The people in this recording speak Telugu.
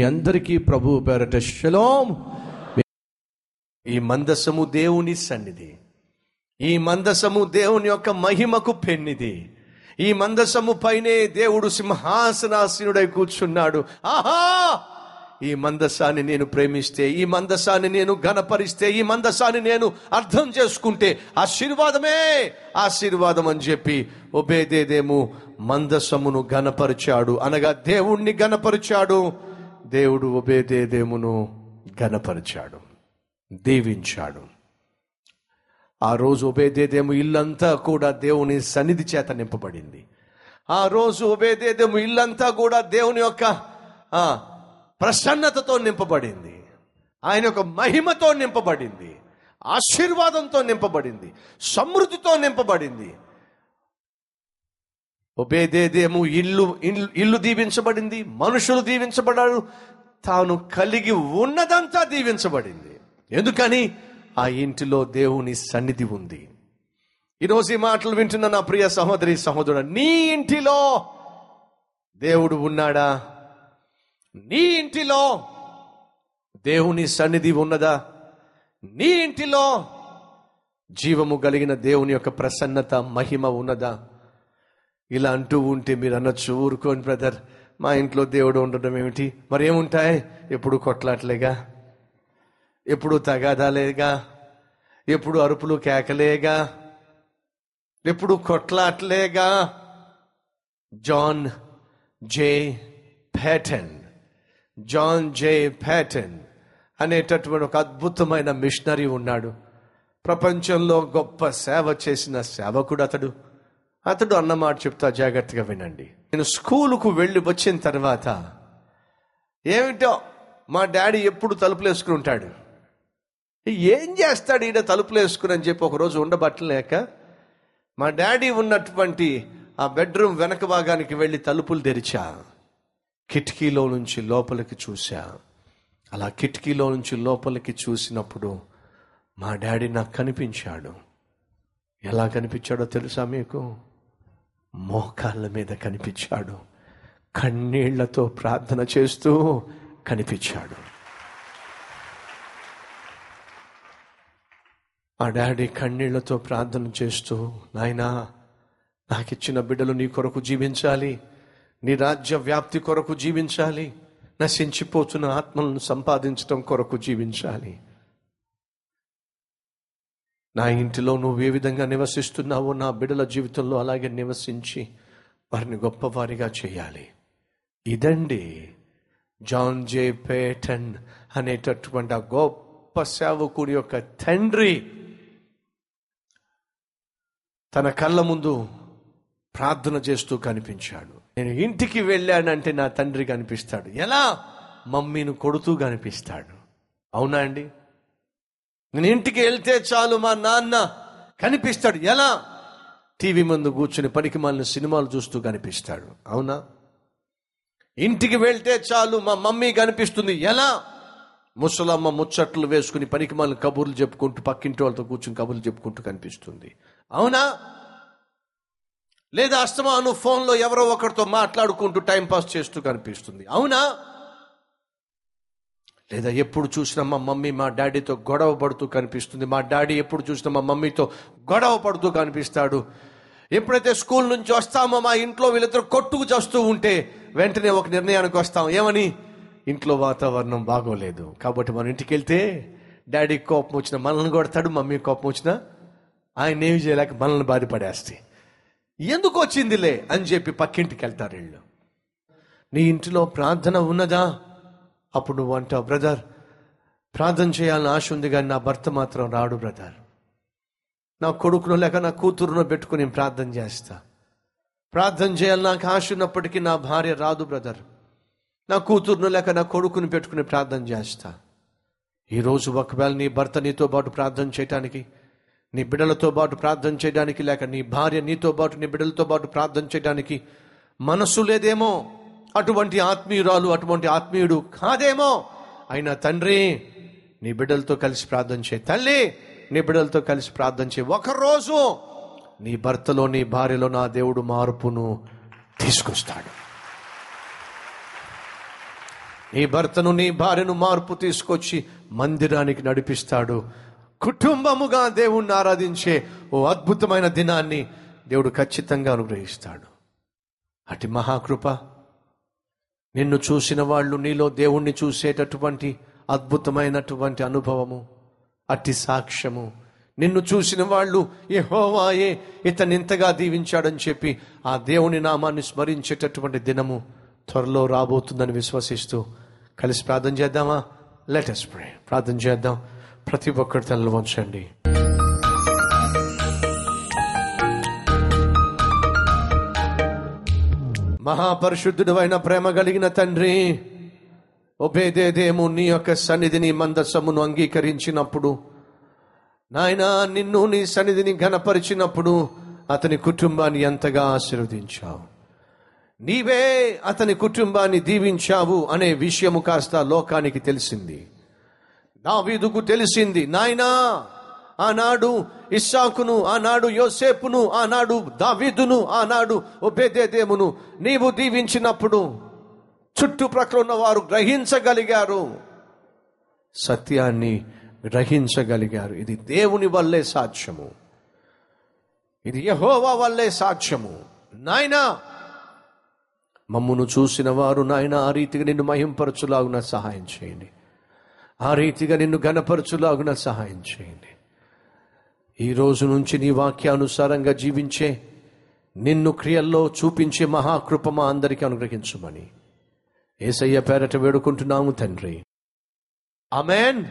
మీ అందరికీ ప్రభు పేరట శలోం ఈ మందసము దేవుని సన్నిధి. ఈ మందసము దేవుని యొక్క మహిమకు పెన్నిది ఈ మందసము పైనే దేవుడు సింహాసనాసీనుడై కూర్చున్నాడు. ఆహా! ఈ మందసాన్ని నేను ప్రేమిస్తే ఈ మందసాన్ని నేను ఘనపరిస్తే ఈ మందసాన్ని నేను అర్థం చేసుకుంటే ఆశీర్వాదమే ఆశీర్వాదం అని చెప్పి ఒబేదేదేమో మందసమును ఘనపరిచాడు. అనగా దేవుణ్ణి ఘనపరిచాడు. దేవుడు ఒబేదేదేమును ఘనపరిచాడు దీవించాడు. ఆ రోజు ఉబేదేదేము ఇల్లంతా కూడా దేవుని సన్నిధి చేత నింపబడింది. ఆ రోజు ఉబేదేదేము ఇల్లంతా కూడా దేవుని యొక్క ప్రసన్నతతో నింపబడింది. ఆయన యొక్క మహిమతో నింపబడింది. ఆశీర్వాదంతో నింపబడింది. సమృద్ధితో నింపబడింది. ఒబేదేదేము ఇల్లు ఇల్లు ఇల్లు దీవించబడింది మనుషులు దీవించబడారు తాను కలిగి ఉన్నదంతా దీవించబడింది. ఎందుకని? ఆ ఇంటిలో దేవుని సన్నిధి ఉంది. ఈరోజు ఈ మాటలు వింటున్న నా ప్రియ సహోదరి సహోదరుడు నీ ఇంటిలో దేవుడు ఉన్నాడా? నీ ఇంటిలో దేవుని సన్నిధి ఉన్నదా? నీ ఇంటిలో జీవము కలిగిన దేవుని యొక్క ప్రసన్నత మహిమ ఉన్నదా? ఇలా అంటూ ఉంటే మీరు అనొచ్చు ఊరుకోండి బ్రదర్. మా ఇంట్లో దేవుడు ఉండడం ఏమిటి? మరి ఏముంటాయి? ఎప్పుడు కొట్లాట్లేగా? ఎప్పుడు తగాదాలేగా? ఎప్పుడు అరుపులు కేకలేగా? ఎప్పుడు కొట్లాట్లేగా? John J Patton. John J Patton అనేటటువంటి ఒక అద్భుతమైన మిషనరీ ఉన్నాడు. ప్రపంచంలో గొప్ప సేవ చేసిన సేవకుడు అతడు. అతడు అన్నమాట చెప్తా జాగ్రత్తగా వినండి. నేను స్కూలుకు వెళ్ళి వచ్చిన తర్వాత ఏమిటో మా డాడీ ఎప్పుడు తలుపులు వేసుకుని ఉంటాడు. ఏం చేస్తాడు ఈయన తలుపులు వేసుకుని అని చెప్పి ఒకరోజు ఉండబట్టలేక మా డాడీ ఉన్నటువంటి ఆ బెడ్రూమ్ వెనక భాగానికి వెళ్ళి తలుపులు తెరిచా. కిటికీలో నుంచి లోపలికి చూశా. అలా కిటికీలో నుంచి లోపలికి చూసినప్పుడు మా డాడీ నాకు కనిపించాడు. ఎలా కనిపించాడో తెలుసా మీకు? మోకాళ్ళ మీద కనిపించాడు. కన్నీళ్ళతో ప్రార్థన చేస్తూ కనిపించాడు. ఆ డాడీ కన్నీళ్ళతో ప్రార్థన చేస్తూ నాయనా నాకు ఇచ్చిన బిడ్డలు నీ కొరకు జీవించాలి. నీ రాజ్య వ్యాప్తి కొరకు జీవించాలి. నశించిపోతున్న ఆత్మలను సంపాదించడం కొరకు జీవించాలి. నా ఇంటిలో నువ్వు ఏ విధంగా నివసిస్తున్నావో నా బిడ్డల జీవితంలో అలాగే నివసించి వారిని గొప్పవారిగా చేయాలి. ఇదండి జాన్ జే పేటన్ అనేటటువంటి ఆ గొప్ప సేవకుడి యొక్క తండ్రి. తన కళ్ళ ముందు ప్రార్థన చేస్తూ కనిపించాడు. నేను ఇంటికి వెళ్ళానంటే నా తండ్రి కనిపిస్తాడు. ఎలా? మమ్మీని కొడుతూ కనిపిస్తాడు. అవునా అండి? నేను ఇంటికి వెళ్తే చాలు మా నాన్న. కనిపిస్తాడు. ఎలా? టీవీ ముందు కూర్చుని పనికి మాలిన సినిమాలు చూస్తూ కనిపిస్తాడు. అవునా? ఇంటికి వెళ్తే చాలు మా మమ్మీ కనిపిస్తుంది. ఎలా? ముసలమ్మ ముచ్చట్లు వేసుకుని పనికి మాలిన కబుర్లు చెప్పుకుంటూ పక్కింటి వాళ్ళతో కూర్చుని కబుర్లు చెప్పుకుంటూ కనిపిస్తుంది. అవునా? లేదా అస్తమాను ఫోన్లో ఎవరో ఒకరితో మాట్లాడుకుంటూ టైం పాస్ చేస్తూ కనిపిస్తుంది. అవునా? లేదా ఎప్పుడు చూసినా మా మమ్మీ మా డాడీతో గొడవ పడుతూ కనిపిస్తుంది. మా డాడీ ఎప్పుడు చూసినా మా మమ్మీతో గొడవ పడుతూ కనిపిస్తాడు. ఎప్పుడైతే స్కూల్ నుంచి వస్తామో మా ఇంట్లో వీళ్ళిద్దరు కొట్టుకు చేస్తూ ఉంటే వెంటనే ఒక నిర్ణయానికి వస్తాం. ఏమని? ఇంట్లో వాతావరణం బాగోలేదు. కాబట్టి మన ఇంటికి వెళ్తే డాడీ కోపం వచ్చిన మనల్ని కొడతాడు మమ్మీ కోపం వచ్చినా ఆయన ఏమి చేయలేక మనల్ని బాధపడేస్తే ఎందుకు వచ్చిందిలే అని చెప్పి పక్కింటికి వెళ్తారు వీళ్ళు. నీ ఇంటిలో ప్రార్థన ఉన్నదా? అప్పుడు నువ్వు అంటావు బ్రదర్ ప్రార్థన చేయాలని ఆశ ఉంది కానీ నా భర్త మాత్రం రాడు బ్రదర్. నా కొడుకును లేక నా కూతురును పెట్టుకుని నేను ప్రార్థన చేస్తా. ప్రార్థన చేయాలని నాకు ఆశ ఉన్నప్పటికీ నా భార్య రాదు బ్రదర్. నా కూతురును లేక నా కొడుకుని పెట్టుకుని ప్రార్థన చేస్తా. ఈరోజు ఒకవేళ నీ భర్త నీతో పాటు ప్రార్థన చేయడానికి నీ బిడ్డలతో పాటు ప్రార్థన చేయడానికి లేక నీ భార్య నీతో పాటు నీ బిడ్డలతో పాటు ప్రార్థన చేయడానికి మనసు లేదేమో అటువంటి ఆత్మీయురాలు అటువంటి ఆత్మీయుడు కాదేమో. అయినా తండ్రి నీ బిడ్డలతో కలిసి ప్రార్థన చేయి. తల్లి నీ బిడ్డలతో కలిసి ప్రార్థన చేయి. ఒకరోజు నీ భర్తలో నీ భార్యలో నా దేవుడు మార్పును తీసుకొస్తాడు. నీ భర్తను నీ భార్యను మార్పు తీసుకొచ్చి మందిరానికి నడిపిస్తాడు. కుటుంబముగా దేవుణ్ణి ఆరాధించే ఓ అద్భుతమైన దినాన్ని దేవుడు ఖచ్చితంగా అనుగ్రహిస్తాడు. అటు మహాకృప నిన్ను చూసిన వాళ్ళు నీలో దేవుణ్ణి చూసేటటువంటి అద్భుతమైనటువంటి అనుభవము అట్టి సాక్ష్యము. నిన్ను చూసిన వాళ్ళు యెహోవాయే ఇతని ఇంతగా దీవించాడని చెప్పి ఆ దేవుని నామాన్ని స్మరించేటటువంటి దినము త్వరలో రాబోతుందని విశ్వసిస్తూ కలిసి ప్రార్థన చేద్దామా? లెటెస్ ప్రే ప్రార్థన చేద్దాం. ప్రతి ఒక్కరి తనలు వంచండి. మహాపరిశుద్ధుడు అయిన ప్రేమ కలిగిన తండ్రి ఒబేదేదేమో నీ యొక్క సన్నిధిని మందసమును అంగీకరించినప్పుడు నాయన నిన్ను నీ సన్నిధిని ఘనపరిచినప్పుడు అతని కుటుంబాన్ని ఎంతగా ఆశీర్వదించావు. నీవే అతని కుటుంబాన్ని దీవించావు అనే విషయము కాస్త లోకానికి తెలిసింది. దావీదుకు తెలిసింది నాయనా ఆనాడు ఇస్సాకును ఆనాడు యోసేపును ఆనాడు దావీదును ఆనాడు ఒబేదేదేమును నీవు దీవించినప్పుడు చుట్టుప్రక్కల ఉన్న వారు గ్రహించగలిగారు. సత్యాన్ని గ్రహించగలిగారు. ఇది దేవుని వల్లే సాక్ష్యము. ఇది యహోవా వల్లే సాక్ష్యము. నాయనా మమ్మును చూసిన వారు నాయన ఆ రీతిగా నిన్ను మహింపరచులాగున సహాయం చేయండి. ఆ రీతిగా నిన్ను ఘనపరచులాగున సహాయం చేయండి. ఈ రోజు నుంచి నీ వాక్యానుసారంగా జీవించే నిన్ను క్రియల్లో చూపించే మహాకృప మా అందరికీ అనుగ్రహించమని. ఏసయ్య పేరట వేడుకుంటున్నాము తండ్రి. అమెన్